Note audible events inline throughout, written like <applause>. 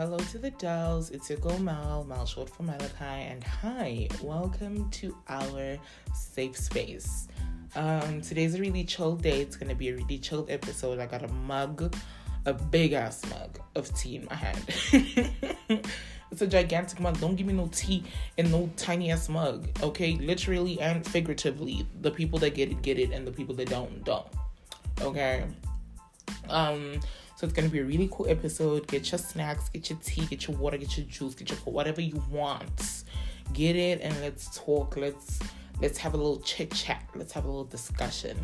hello to the dolls. It's your girl Mal, Mal short for Malachi, and hi, welcome to our safe space. Um, today's a really chill day. It's gonna be a really chilled episode. I got a mug, a big ass mug of tea in my hand. <laughs> it's a gigantic mug. Don't give me no tea in no tiny ass mug, okay? Literally and figuratively. The people that get it get it, and the people that don't don't. Okay. Um so it's gonna be a really cool episode. Get your snacks, get your tea, get your water, get your juice, get your whatever you want. Get it and let's talk. Let's let's have a little chit chat. Let's have a little discussion.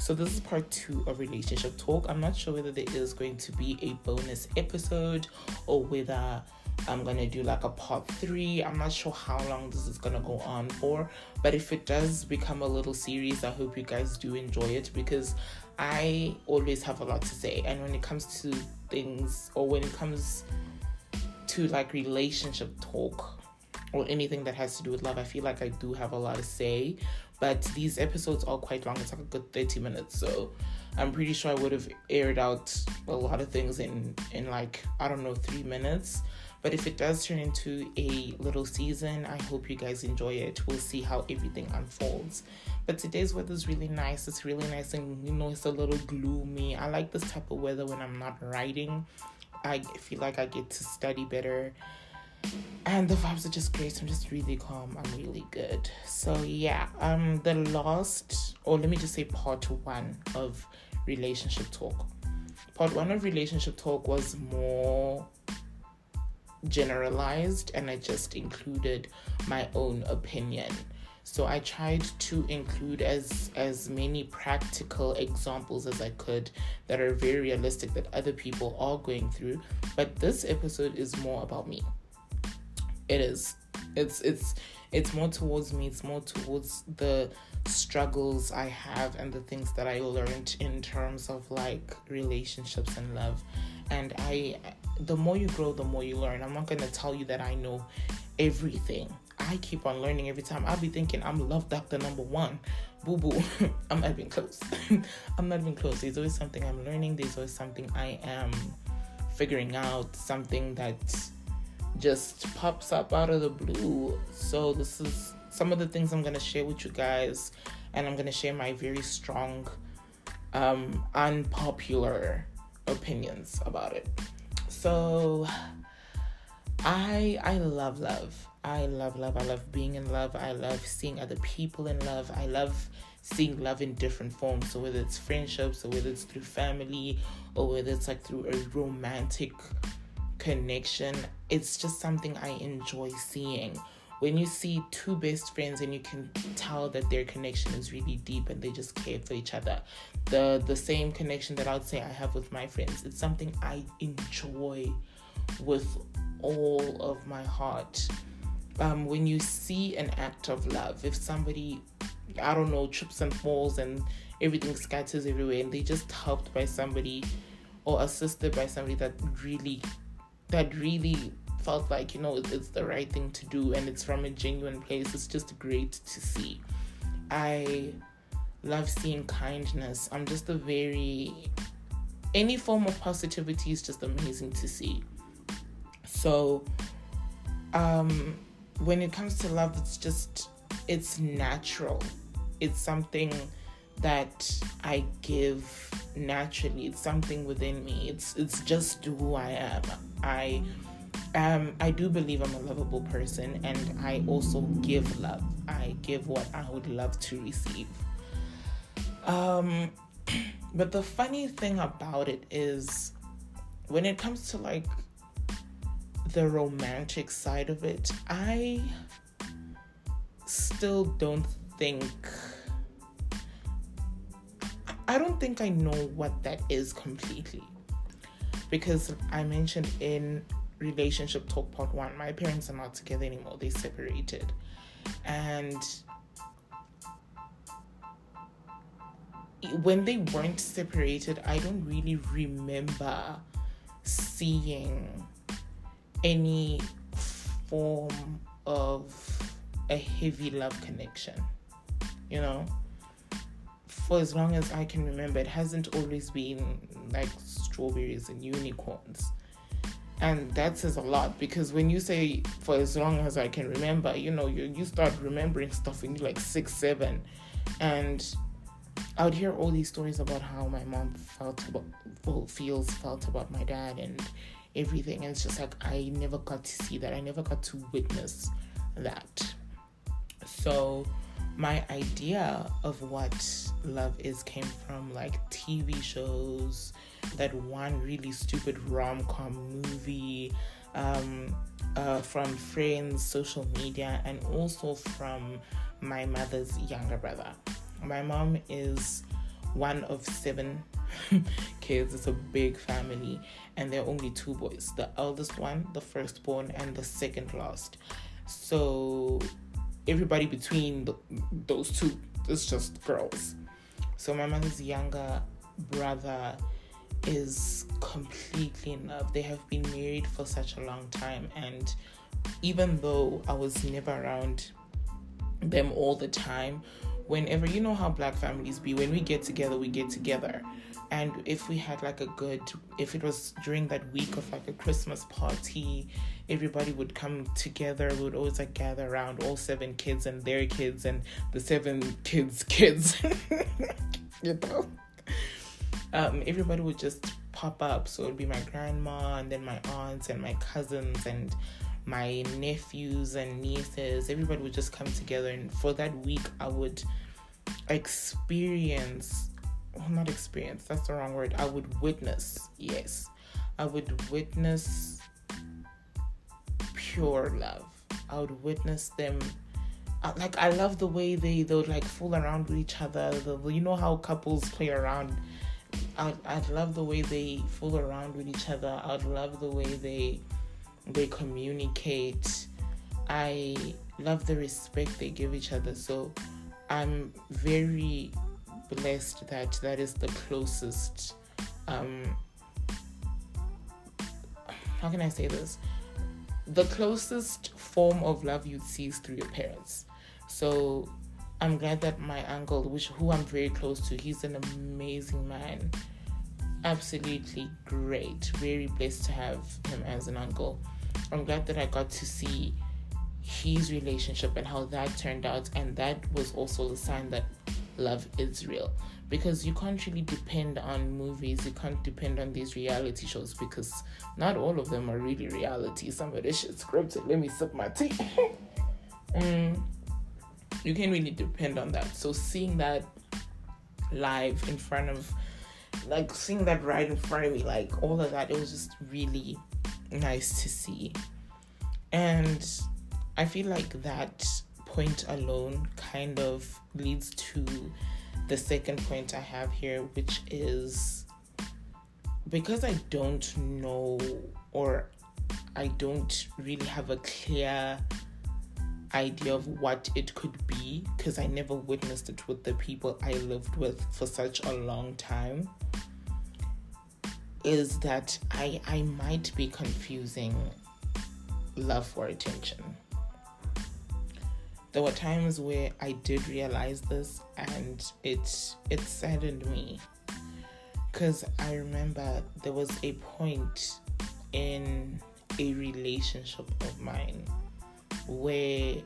So this is part two of relationship talk. I'm not sure whether there is going to be a bonus episode or whether I'm gonna do like a part three. I'm not sure how long this is gonna go on for, but if it does become a little series, I hope you guys do enjoy it because I always have a lot to say. And when it comes to things, or when it comes to like relationship talk or anything that has to do with love, I feel like I do have a lot to say. But these episodes are quite long, it's like a good 30 minutes. So I'm pretty sure I would have aired out a lot of things in, in like, I don't know, three minutes. But if it does turn into a little season, I hope you guys enjoy it. We'll see how everything unfolds. But today's weather is really nice. It's really nice and you know it's a little gloomy. I like this type of weather when I'm not writing. I feel like I get to study better. And the vibes are just great. I'm just really calm. I'm really good. So yeah, um the last or let me just say part one of relationship talk. Part one of relationship talk was more generalized and I just included my own opinion. So I tried to include as as many practical examples as I could that are very realistic that other people are going through. But this episode is more about me. It is. It's it's it's more towards me. It's more towards the struggles I have and the things that I learned in terms of like relationships and love. And I the more you grow, the more you learn. I'm not gonna tell you that I know everything. I keep on learning every time. I'll be thinking I'm love doctor number one. Boo boo. <laughs> I'm not even close. <laughs> I'm not even close. There's always something I'm learning. There's always something I am figuring out. Something that just pops up out of the blue. So this is some of the things I'm gonna share with you guys, and I'm gonna share my very strong, um, unpopular opinions about it. So I I love love. I love love. I love being in love. I love seeing other people in love. I love seeing love in different forms. So whether it's friendships or whether it's through family or whether it's like through a romantic connection, it's just something I enjoy seeing. When you see two best friends and you can tell that their connection is really deep and they just care for each other. The the same connection that I would say I have with my friends. It's something I enjoy with all of my heart. Um, when you see an act of love, if somebody, I don't know, trips and falls and everything scatters everywhere, and they just helped by somebody or assisted by somebody that really, that really felt like you know it's the right thing to do and it's from a genuine place. It's just great to see. I love seeing kindness. I'm just a very any form of positivity is just amazing to see. So, um, when it comes to love, it's just, it's natural. It's something that I give naturally. It's something within me. It's it's just who I am. I um I do believe I'm a lovable person and I also give love. I give what I would love to receive. Um <clears throat> but the funny thing about it is when it comes to like the romantic side of it, I still don't think. I don't think I know what that is completely. Because I mentioned in relationship talk part one, my parents are not together anymore, they separated. And when they weren't separated, I don't really remember seeing any form of a heavy love connection. You know, for as long as I can remember, it hasn't always been like strawberries and unicorns. And that says a lot because when you say for as long as I can remember, you know, you you start remembering stuff when you're like six, seven, and I would hear all these stories about how my mom felt about feels felt about my dad and everything, and it's just like I never got to see that. I never got to witness that. So my idea of what love is came from like TV shows, that one really stupid rom com movie, um, uh, from friends, social media, and also from my mother's younger brother. My mom is one of seven <laughs> kids. It's a big family, and there are only two boys the eldest one, the firstborn, and the second last. So everybody between the, those two is just girls. So my mother's younger brother is completely in love. They have been married for such a long time, and even though I was never around them all the time, whenever you know how black families be, when we get together, we get together. And if we had like a good, if it was during that week of like a Christmas party, everybody would come together. We would always like gather around all seven kids and their kids and the seven kids' <laughs> kids. you know? Um, everybody would just pop up. So it would be my grandma and then my aunts and my cousins and my nephews and nieces. Everybody would just come together. And for that week, I would experience well, not experience, that's the wrong word. I would witness, yes. I would witness pure love. I would witness them. Uh, like I love the way they they would like fool around with each other. The, you know how couples play around. I I'd love the way they fool around with each other. I'd love the way they they communicate. I love the respect they give each other. So I'm very blessed that that is the closest. Um, how can I say this? the closest form of love you'd see is through your parents. So I'm glad that my uncle, which who I'm very close to, he's an amazing man. Absolutely great. Very blessed to have him as an uncle. I'm glad that I got to see his relationship and how that turned out and that was also the sign that love is real because you can't really depend on movies, you can't depend on these reality shows because not all of them are really reality. Some of this shit scripted. Let me sip my tea. um, <laughs> you can't really depend on that. So seeing that live in front of, like seeing that right in front of me, like all of that, it was just really nice to see. And I feel like that point alone kind of leads to the second point I have here, which is because I don't know or I don't really have a clear idea of what it could be because I never witnessed it with the people I lived with for such a long time is that I I might be confusing love for attention. There were times where I did realize this and it it saddened me. Cause I remember there was a point in a relationship of mine where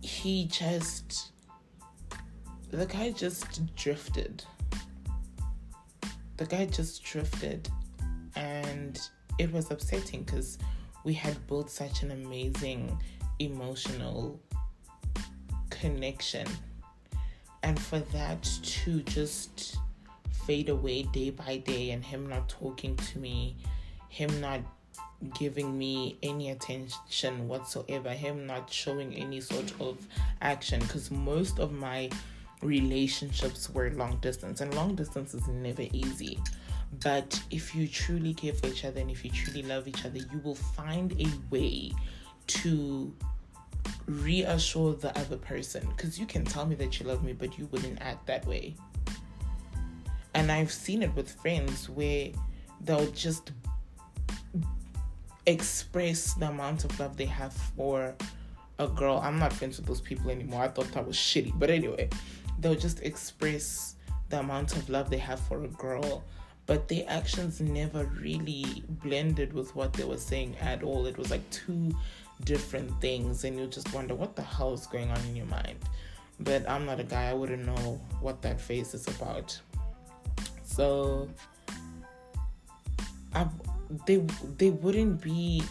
he just the guy just drifted. The guy just drifted and it was upsetting because we had built such an amazing emotional connection. And for that to just fade away day by day and him not talking to me, him not giving me any attention whatsoever, him not showing any sort of action. Because most of my relationships were long distance, and long distance is never easy. But if you truly care for each other and if you truly love each other, you will find a way to reassure the other person. Because you can tell me that you love me, but you wouldn't act that way. And I've seen it with friends where they'll just express the amount of love they have for a girl. I'm not friends with those people anymore. I thought that was shitty. But anyway, they'll just express the amount of love they have for a girl but their actions never really blended with what they were saying at all. It was like two different things, and you just wonder what the hell is going on in your mind. But I'm not a guy, I wouldn't know what that face is about. So, I, they, they wouldn't be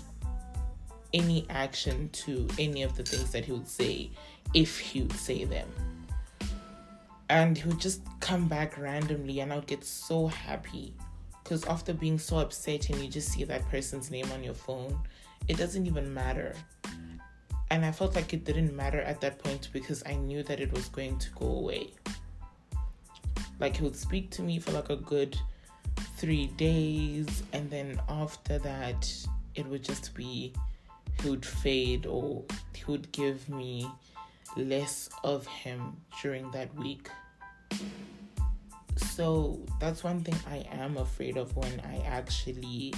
any action to any of the things that he would say if he would say them. And he would just come back randomly, and I would get so happy because after being so upset and you just see that person's name on your phone, it doesn't even matter. And I felt like it didn't matter at that point because I knew that it was going to go away. Like he would speak to me for like a good three days, and then after that, it would just be he would fade or he would give me less of him during that week. So that's one thing I am afraid of when I actually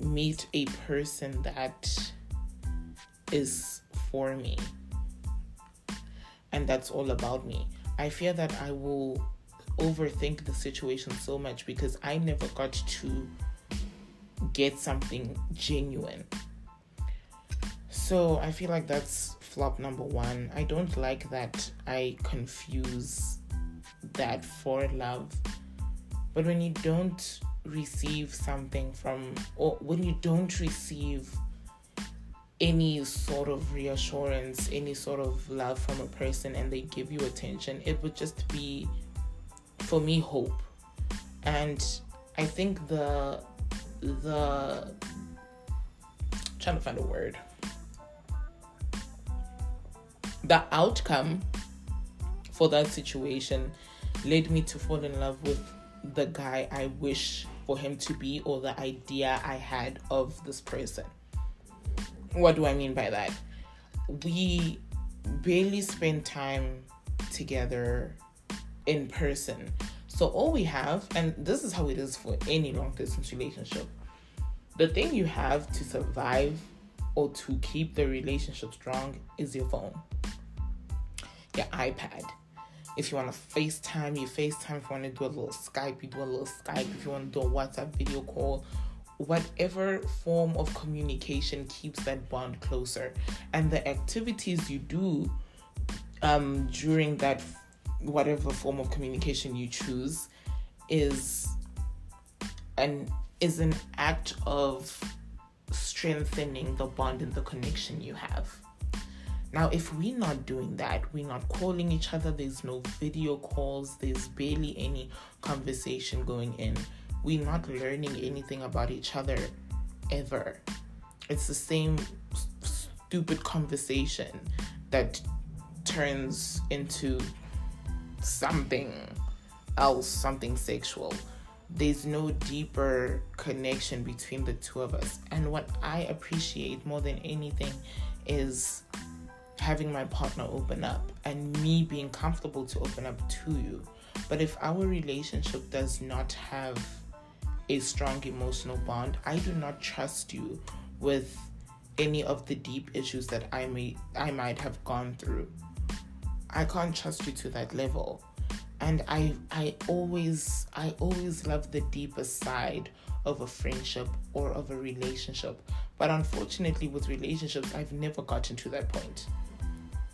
meet a person that is for me and that's all about me. I fear that I will overthink the situation so much because I never got to get something genuine. So I feel like that's flop number one. I don't like that I confuse that for love. But when you don't receive something from, or when you don't receive any sort of reassurance, any sort of love from a person, and they give you attention, it would just be, for me, hope. And I think the, the, trying to find a word the outcome for that situation led me to fall in love with the guy I wish for him to be or the idea I had of this person. What do I mean by that? We barely spend time together in person. So all we have, and this is how it is for any long distance relationship, the thing you have to survive or to keep the relationship strong is your phone your iPad. If you want to FaceTime, you FaceTime. If you want to do a little Skype, you do a little Skype. If you want to do a WhatsApp video call, whatever form of communication keeps that bond closer. And the activities you do um, during that whatever form of communication you choose is an is an act of strengthening the bond and the connection you have. Now, if we're not doing that, we're not calling each other, there's no video calls, there's barely any conversation going in, we're not learning anything about each other ever. It's the same stupid conversation that turns into something else, something sexual. There's no deeper connection between the two of us. And what I appreciate more than anything is having my partner open up and me being comfortable to open up to you. But if our relationship does not have a strong emotional bond, I do not trust you with any of the deep issues that I may I might have gone through. I can't trust you to that level. And I I always I always love the deeper side of a friendship or of a relationship. But unfortunately with relationships I've never gotten to that point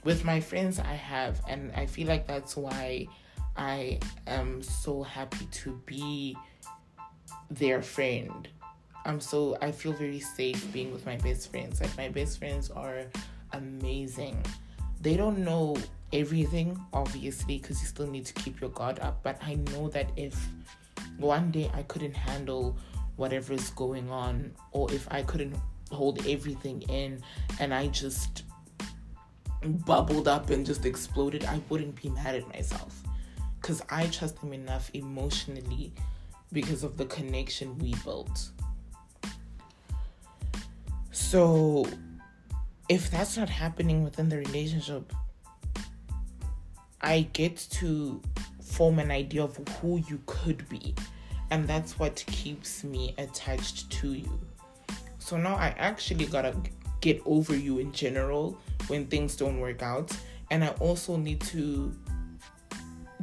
with my friends I have, and I feel like that's why I am so happy to be their friend. I'm so I feel very safe being with my best friends. Like my best friends are amazing. They don't know everything, obviously, because you still need to keep your guard up. But I know that if one day I couldn't handle whatever is going on, or if I couldn't hold everything in and I just bubbled up and just exploded, I wouldn't be mad at myself. Because I trust them enough emotionally because of the connection we built. So, if that's not happening within the relationship, I get to form an idea of who you could be. And that's what keeps me attached to you. So now I actually gotta get over you in general when things don't work out. And I also need to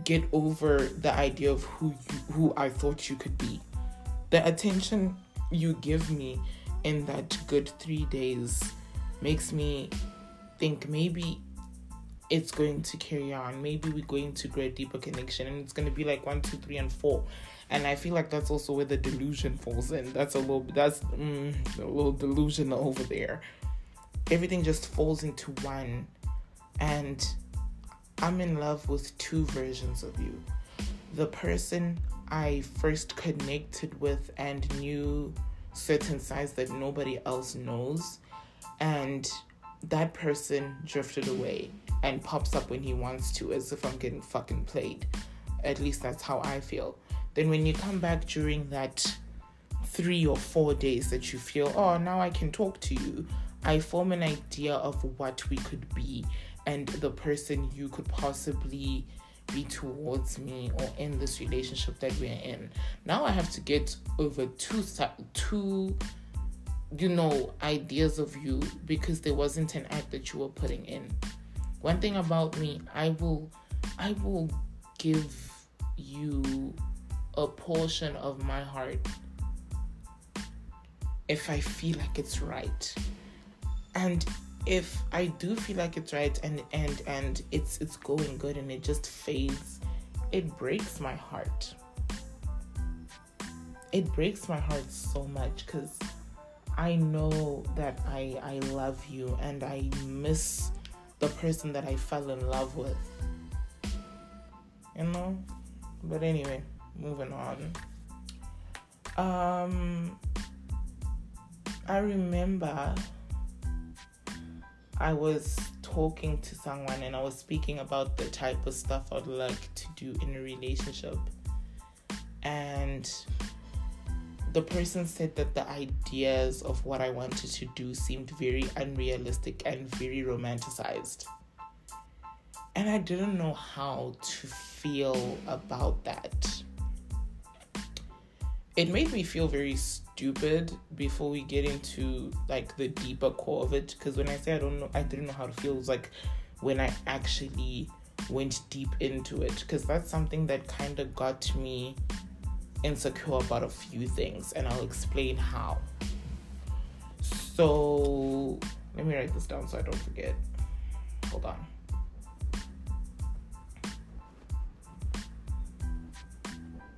get over the idea of who you who I thought you could be. The attention you give me in that good 3 days makes me think maybe it's going to carry on. Maybe we're going to grow a deeper connection and it's going to be like one, two, three, and four. And I feel like that's also where the delusion falls in. That's a little, that's mm, a little delusional over there. Everything just falls into one. And I'm in love with two versions of you. The person I first connected with and knew certain sides that nobody else knows. And that person drifted away and pops up when he wants to as if I'm getting fucking played. At least that's how I feel. Then when you come back during that three or four days that you feel, oh, now I can talk to you, I form an idea of what we could be and the person you could possibly be towards me or in this relationship that we're in. Now I have to get over two two you know ideas of you because there wasn't an act that you were putting in. One thing about me, I will I will give you a portion of my heart if I feel like it's right. And if I do feel like it's right and and and it's it's going good and it just fades, it breaks my heart. It breaks my heart so much cuz I know that I I love you and I miss the person that I fell in love with. You know? But anyway, moving on. Um I remember I was talking to someone and I was speaking about the type of stuff I'd like to do in a relationship. And the person said that the ideas of what I wanted to do seemed very unrealistic and very romanticized. And I didn't know how to feel about that. It made me feel very stupid before we get into like the deeper core of it because when I say I don't know I didn't know how to feel it was like when I actually went deep into it because that's something that kind of got me insecure about a few things, and I'll explain how. So, let me write this down so I don't forget. Hold on.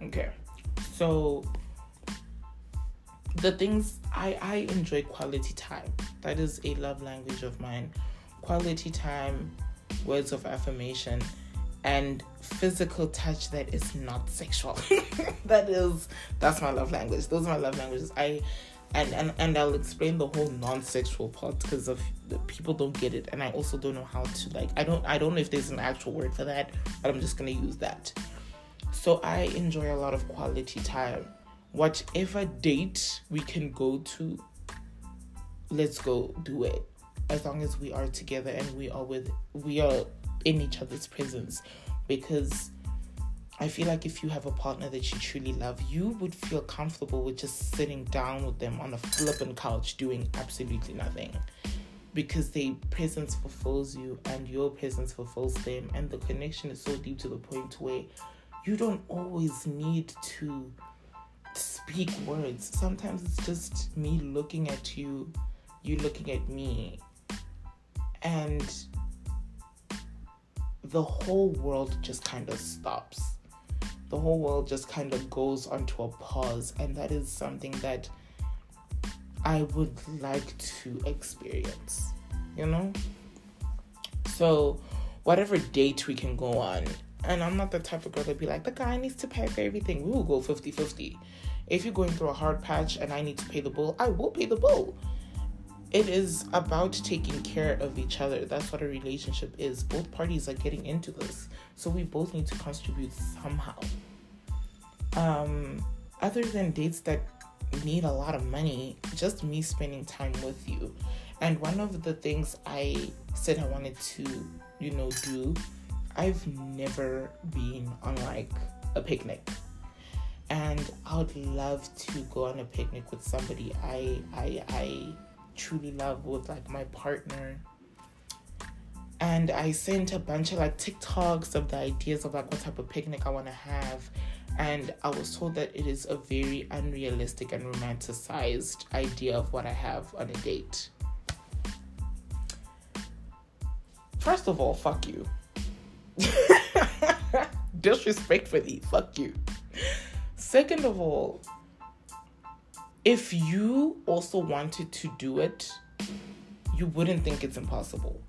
Okay. So, the things I, I enjoy quality time. That is a love language of mine. Quality time, words of affirmation, and physical touch that is not sexual. <laughs> that is that's my love language. Those are my love languages. I and and, and I'll explain the whole non-sexual part because of the people don't get it and I also don't know how to like I don't I don't know if there's an actual word for that, but I'm just gonna use that. So I enjoy a lot of quality time. Whatever date we can go to, let's go do it. As long as we are together and we are with we are in each other's presence because I feel like if you have a partner that you truly love, you would feel comfortable with just sitting down with them on a flippin' couch doing absolutely nothing. Because their presence fulfills you and your presence fulfills them, and the connection is so deep to the point where you don't always need to speak words. Sometimes it's just me looking at you, you looking at me, and the whole world just kind of stops. The whole world just kind of goes onto a pause, and that is something that I would like to experience, you know? So, whatever date we can go on, and I'm not the type of girl to be like, the guy needs to pay for everything. We will go 50 50. If you're going through a hard patch and I need to pay the bill, I will pay the bill it is about taking care of each other. That's what a relationship is. Both parties are getting into this. So we both need to contribute somehow. Um, other than dates that need a lot of money, just me spending time with you. And one of the things I said I wanted to, you know, do, I've never been on like a picnic. And I would love to go on a picnic with somebody I I I truly love with like my partner and I sent a bunch of like TikToks of the ideas of like what type of picnic I want to have. And I was told that it is a very unrealistic and romanticized idea of what I have on a date. First of all, fuck you. <laughs> Disrespectfully, fuck you. Second of all, if you also wanted to do it, you wouldn't think it's impossible.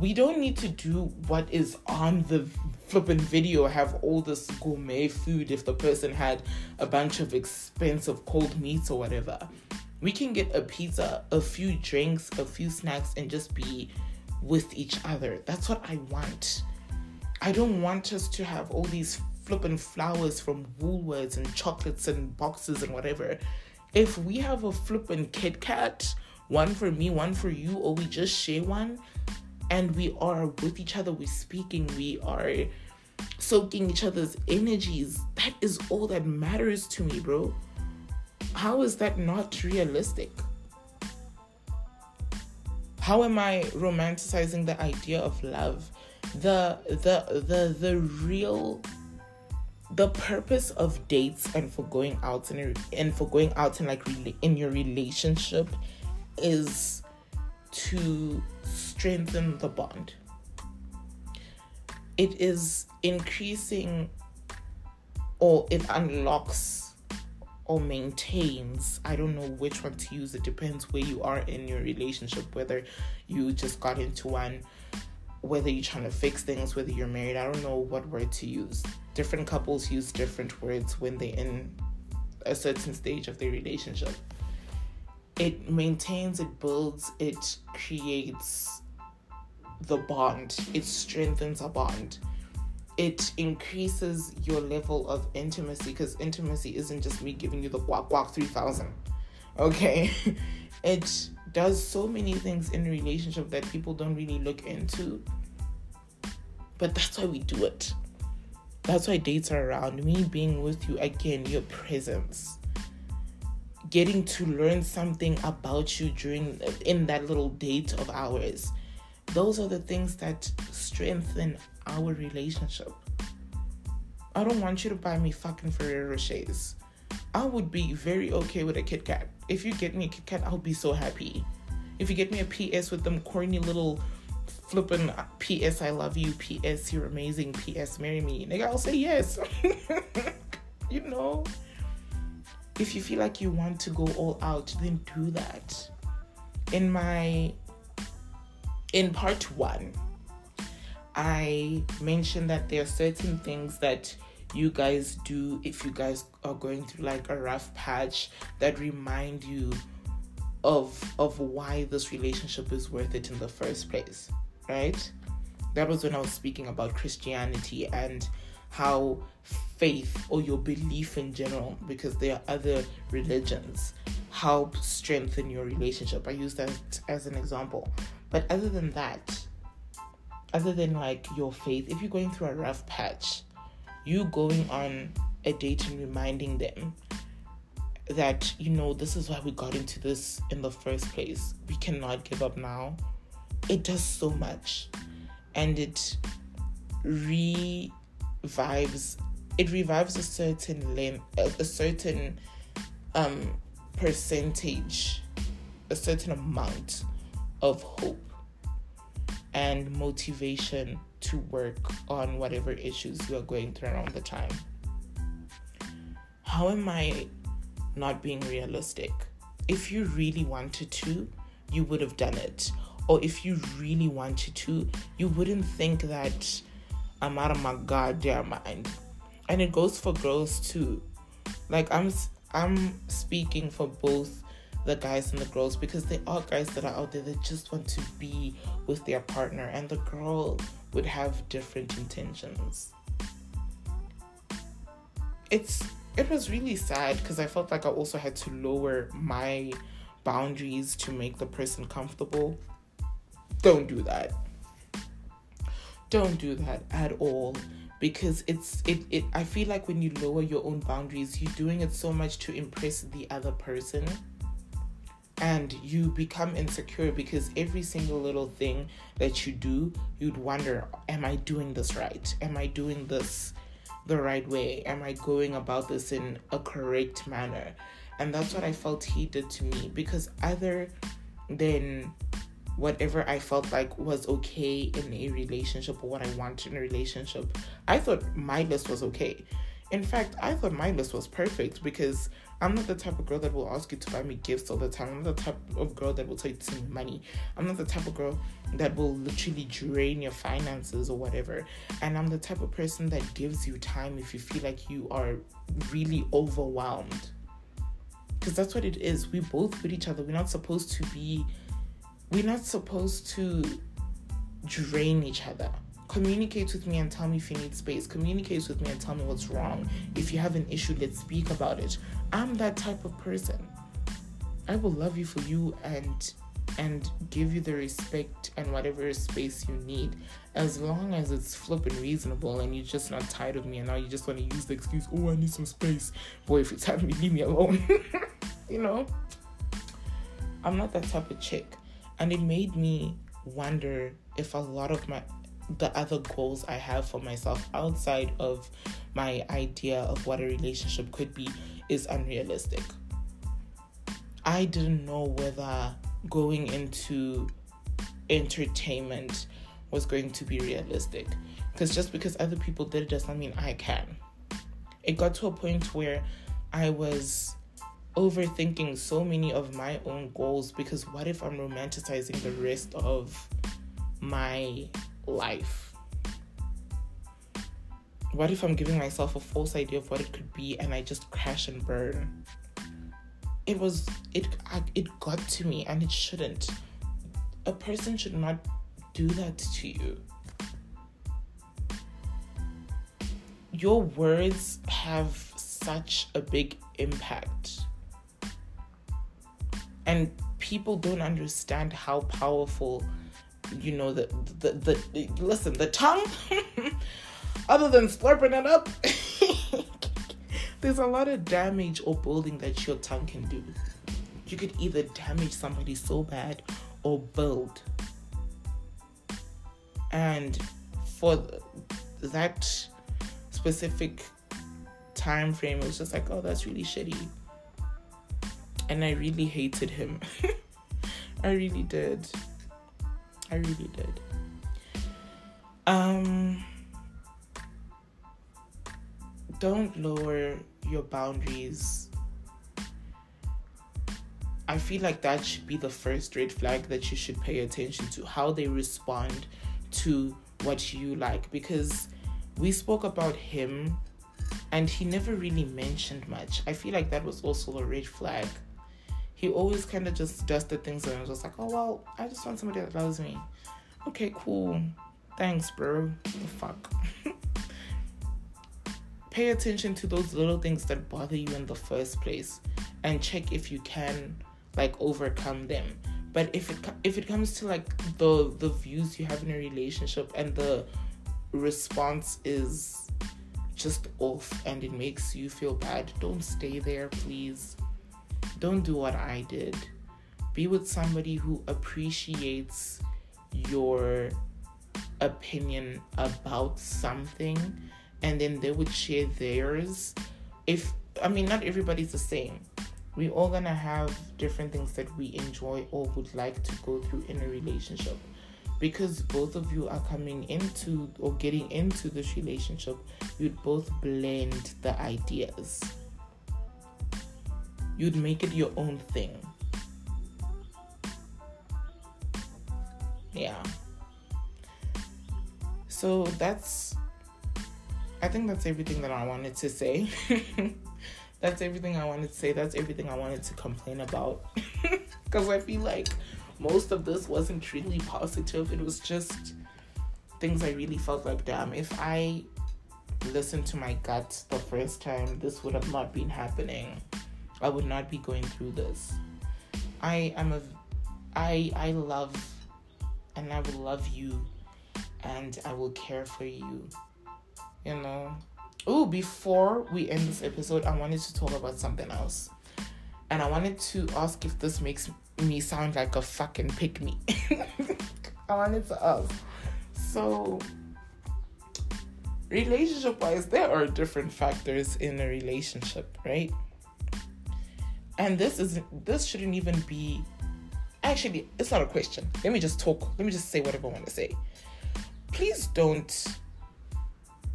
We don't need to do what is on the flipping video have all this gourmet food if the person had a bunch of expensive cold meats or whatever. We can get a pizza a few drinks a few snacks and just be with each other. That's what i want. I don't want us to have all these flipping flowers from woolworths and chocolates and boxes and whatever if we have a flipping kit kat one for me one for you or we just share one and we are with each other, we're speaking, we are soaking each other's energies. That is all that matters to me, bro. How is that not realistic? How am I romanticizing the idea of love? The the the the real the purpose of dates and for going out and and for going out and like in your relationship is to strengthen the bond. It is increasing or it unlocks or maintains. I don't know which one to use. It depends where you are in your relationship, whether you just got into one, whether you're trying to fix things, whether you're married. I don't know what word to use. Different couples use different words when they're in a certain stage of their relationship it maintains, it builds, it creates the bond, it strengthens a bond. It increases your level of intimacy because intimacy isn't just me giving you the walk walk 3000. Okay? <laughs> it does so many things in a relationship that people don't really look into. But that's why we do it. That's why dates are around. Me being with you again, your presence. Getting to learn something about you during in that little date of ours. Those are the things that strengthen our relationship. I don't want you to buy me fucking ferrero rochers. I would be very okay with a kit kat. If you get me a kit kat i'll be so happy. If you get me a ps with them corny little flipping ps i love you ps you're amazing ps marry me. Nigga i'll say yes. <laughs> You know? If you feel like you want to go all out, then do that. In my in part 1, I mentioned that there are certain things that you guys do if you guys are going through like a rough patch that remind you of of why this relationship is worth it in the first place, right? That was when I was speaking about Christianity and how faith or your belief in general, because there are other religions, help strengthen your relationship. I use that as an example. But other than that, other than like your faith, if you're going through a rough patch, you going on a date and reminding them that, you know, this is why we got into this in the first place. We cannot give up now. It does so much. And it revives it revives a certain length, a, certain um, percentage, a certain amount of hope and motivation to work on whatever issues you are going through around the time. How am I not being realistic? If you really wanted to, you would have done it. Or if you really wanted to, you wouldn't think that I'm out of my goddamn mind and it goes for girls too. Like i'm i'm speaking for both the guys and the girls because there are guys that are out there that just want to be with their partner and the girl would have different intentions. It's it was really sad because i felt like i also had to lower my boundaries to make the person comfortable don't do that don't do that at all because it's it, it i feel like when you lower your own boundaries you're doing it so much to impress the other person and you become insecure because every single little thing that you do, you'd wonder, am I doing this right? Am I doing this the right way? Am I going about this in a correct manner? And that's what I felt he did to me because other than whatever I felt like was okay in a relationship or what I wanted in a relationship, I thought my list was okay. In fact, I thought my list was perfect because I'm not the type of girl that will ask you to buy me gifts all the time. I'm not the type of girl that will tell you to send money. I'm not the type of girl that will literally drain your finances or whatever. And I'm the type of person that gives you time if you feel like you are really overwhelmed. Because that's what it is. We both with each other. We're not supposed to be, we're not supposed to drain each other. Communicate with me and tell me if you need space. Communicate with me and tell me what's wrong. If you have an issue let's speak about it. I'm that type of person. I will love you for you and and give you the respect and whatever space you need. As long as it's flipping reasonable and you're just not tired of me and now you just want to use the excuse oh i need some space. Boy if it's time me leave me alone. <laughs> You know? I'm not that type of chick and it made me wonder if a lot of my the other goals I have for myself outside of my idea of what a relationship could be is unrealistic. I didn't know whether going into entertainment was going to be realistic. Because just because other people did it does not mean I can. It got to a point where I was overthinking so many of my own goals because what if I'm romanticizing the rest of my life? What if I'm giving myself a false idea of what it could be and I just crash and burn? It was it it got to me and it shouldn't. A person should not do that to you. Your words have such a big impact. And people don't understand how powerful you know the the, the, the listen the tongue <laughs> other than slurping it up <laughs> there's a lot of damage or building that your tongue can do. You could either damage somebody so bad or build. And for that specific time frame it was just like oh that's really shitty and i really hated him <laughs> i really did I really did. Um, don't lower your boundaries. I feel like that should be the first red flag that you should pay attention to how they respond to what you like because we spoke about him and he never really mentioned much. I feel like that was also a red flag he always kind of just dusted things and was just like, oh, well, I just want somebody that loves me. Okay, cool. Thanks, bro. The fuck. <laughs> Pay attention to those little things that bother you in the first place and check if you can like overcome them. But if it if it comes to like the the views you have in a relationship and the response is just off and it makes you feel bad, don't stay there, please don't do what I did. Be with somebody who appreciates your opinion about something and then they would share theirs. If I mean not everybody's the same. We all gonna have different things that we enjoy or would like to go through in a relationship. Because both of you are coming into or getting into this relationship, you'd both blend the ideas you'd make it your own thing. Yeah. So that's, I think that's everything that I wanted to say. <laughs> that's everything I wanted to say. That's everything I wanted to complain about. <laughs> Because I feel like most of this wasn't really positive. It was just things I really felt like, damn, if I listened to my gut the first time, this would have not been happening. I would not be going through this. I am a I I love and I will love you and I will care for you. You know. Oh, before we end this episode, I wanted to talk about something else. And I wanted to ask if this makes me sound like a fucking pick me. <laughs> I wanted to ask. So, relationship wise, there are different factors in a relationship, right? And this is this shouldn't even be actually it's not a question. Let me just talk. Let me just say whatever I want to say. Please don't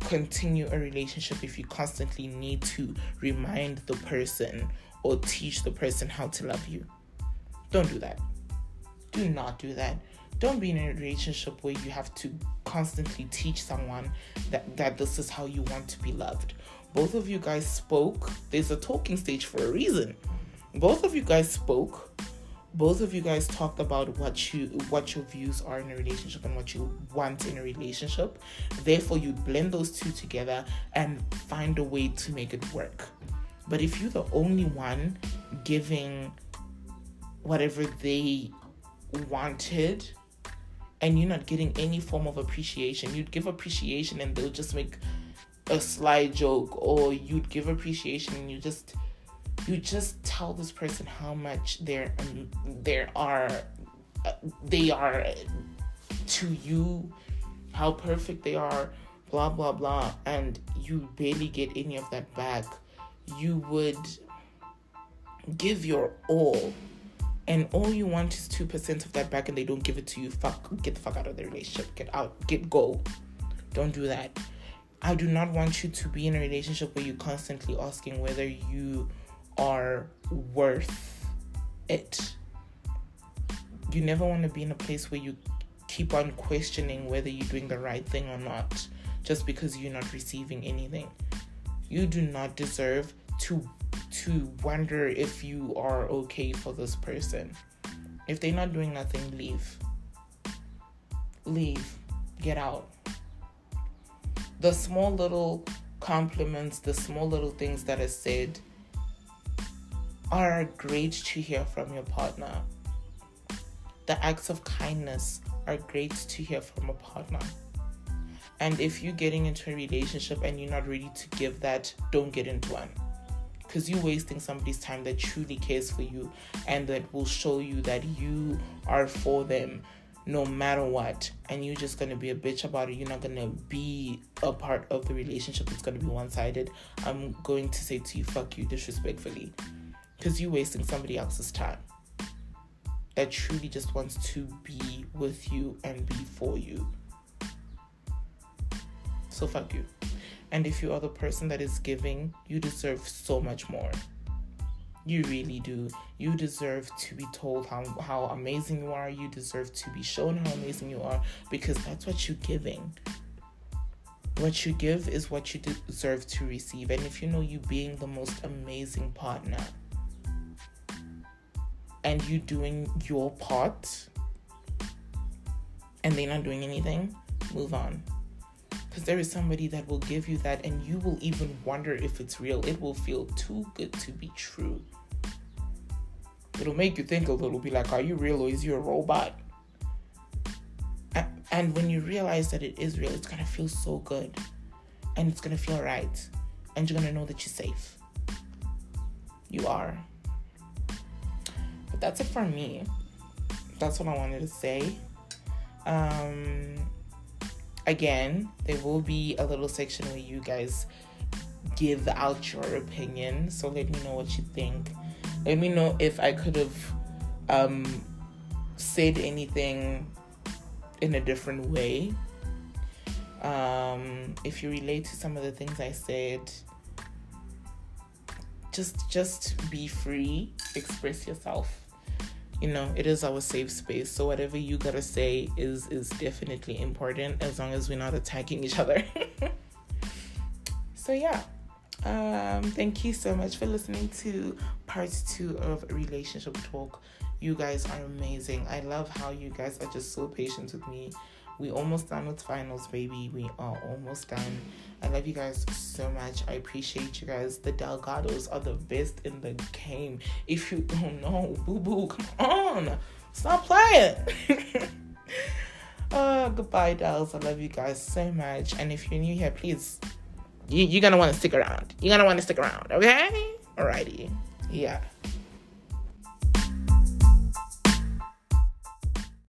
continue a relationship if you constantly need to remind the person or teach the person how to love you. Don't do that. Do not do that. Don't be in a relationship where you have to constantly teach someone that, that this is how you want to be loved. Both of you guys spoke. There's a talking stage for a reason. Both of you guys spoke. Both of you guys talked about what you what your views are in a relationship and what you want in a relationship. Therefore, you blend those two together and find a way to make it work. But if you're the only one giving whatever they wanted and you're not getting any form of appreciation, you'd give appreciation and they'll just make a sly joke, or you'd give appreciation and you just you just tell this person how much there um, there are uh, they are to you, how perfect they are, blah blah blah, and you barely get any of that back. You would give your all and all you want is 2% of that back and they don't give it to you, fuck, get the fuck out of the relationship. Get out, get go. Don't do that. I do not want you to be in a relationship where you're constantly asking whether you are worth it. You never want to be in a place where you keep on questioning whether you're doing the right thing or not just because you're not receiving anything. You do not deserve to to wonder if you are okay for this person. If they're not doing nothing, leave. Leave. Get out. The small little compliments, the small little things that are said are great to hear from your partner. The acts of kindness are great to hear from a partner. And if you're getting into a relationship and you're not ready to give that, don't get into one. Because you're wasting somebody's time that truly cares for you and that will show you that you are for them no matter what. And you're just gonna be a bitch about it. You're not gonna be a part of the relationship it's gonna be one-sided. I'm going to say to you fuck you disrespectfully because you're wasting somebody else's time that truly just wants to be with you and be for you so fuck you and if you are the person that is giving, you deserve so much more. You really do. You deserve to be told how, how amazing you are. You deserve to be shown how amazing you are because that's what you're giving. What you give is what you deserve to receive. And if you know you being the most amazing partner and you doing your part and they're not doing anything, move on because there is somebody that will give you that and you will even wonder if it's real. It will feel too good to be true. It'll make you think a little, be like, are you real or is you a robot? And when you realize that it is real, it's gonna feel so good and it's gonna feel right, and you're gonna know that you're safe. You are. That's it for me. That's what I wanted to say. Um, again, there will be a little section where you guys give out your opinion. So let me know what you think. Let me know if I could have um, said anything in a different way. Um, if you relate to some of the things I said, just just be free, express yourself you know it is our safe space. So whatever you gotta say is is definitely important as long as we're not attacking each other. <laughs> So yeah um thank you so much for listening to part two of relationship talk. You guys are amazing. I love how you guys are just so patient with me we almost done with finals, baby. We are almost done. I love you guys so much. I appreciate you guys. The Delgados are the best in the game. If you don't know, boo boo, come on. Stop playing. <laughs> uh, goodbye, dolls. I love you guys so much. And if you're new here, please, you, you're going to want to stick around. You're going to want to stick around, okay? Alrighty. Yeah.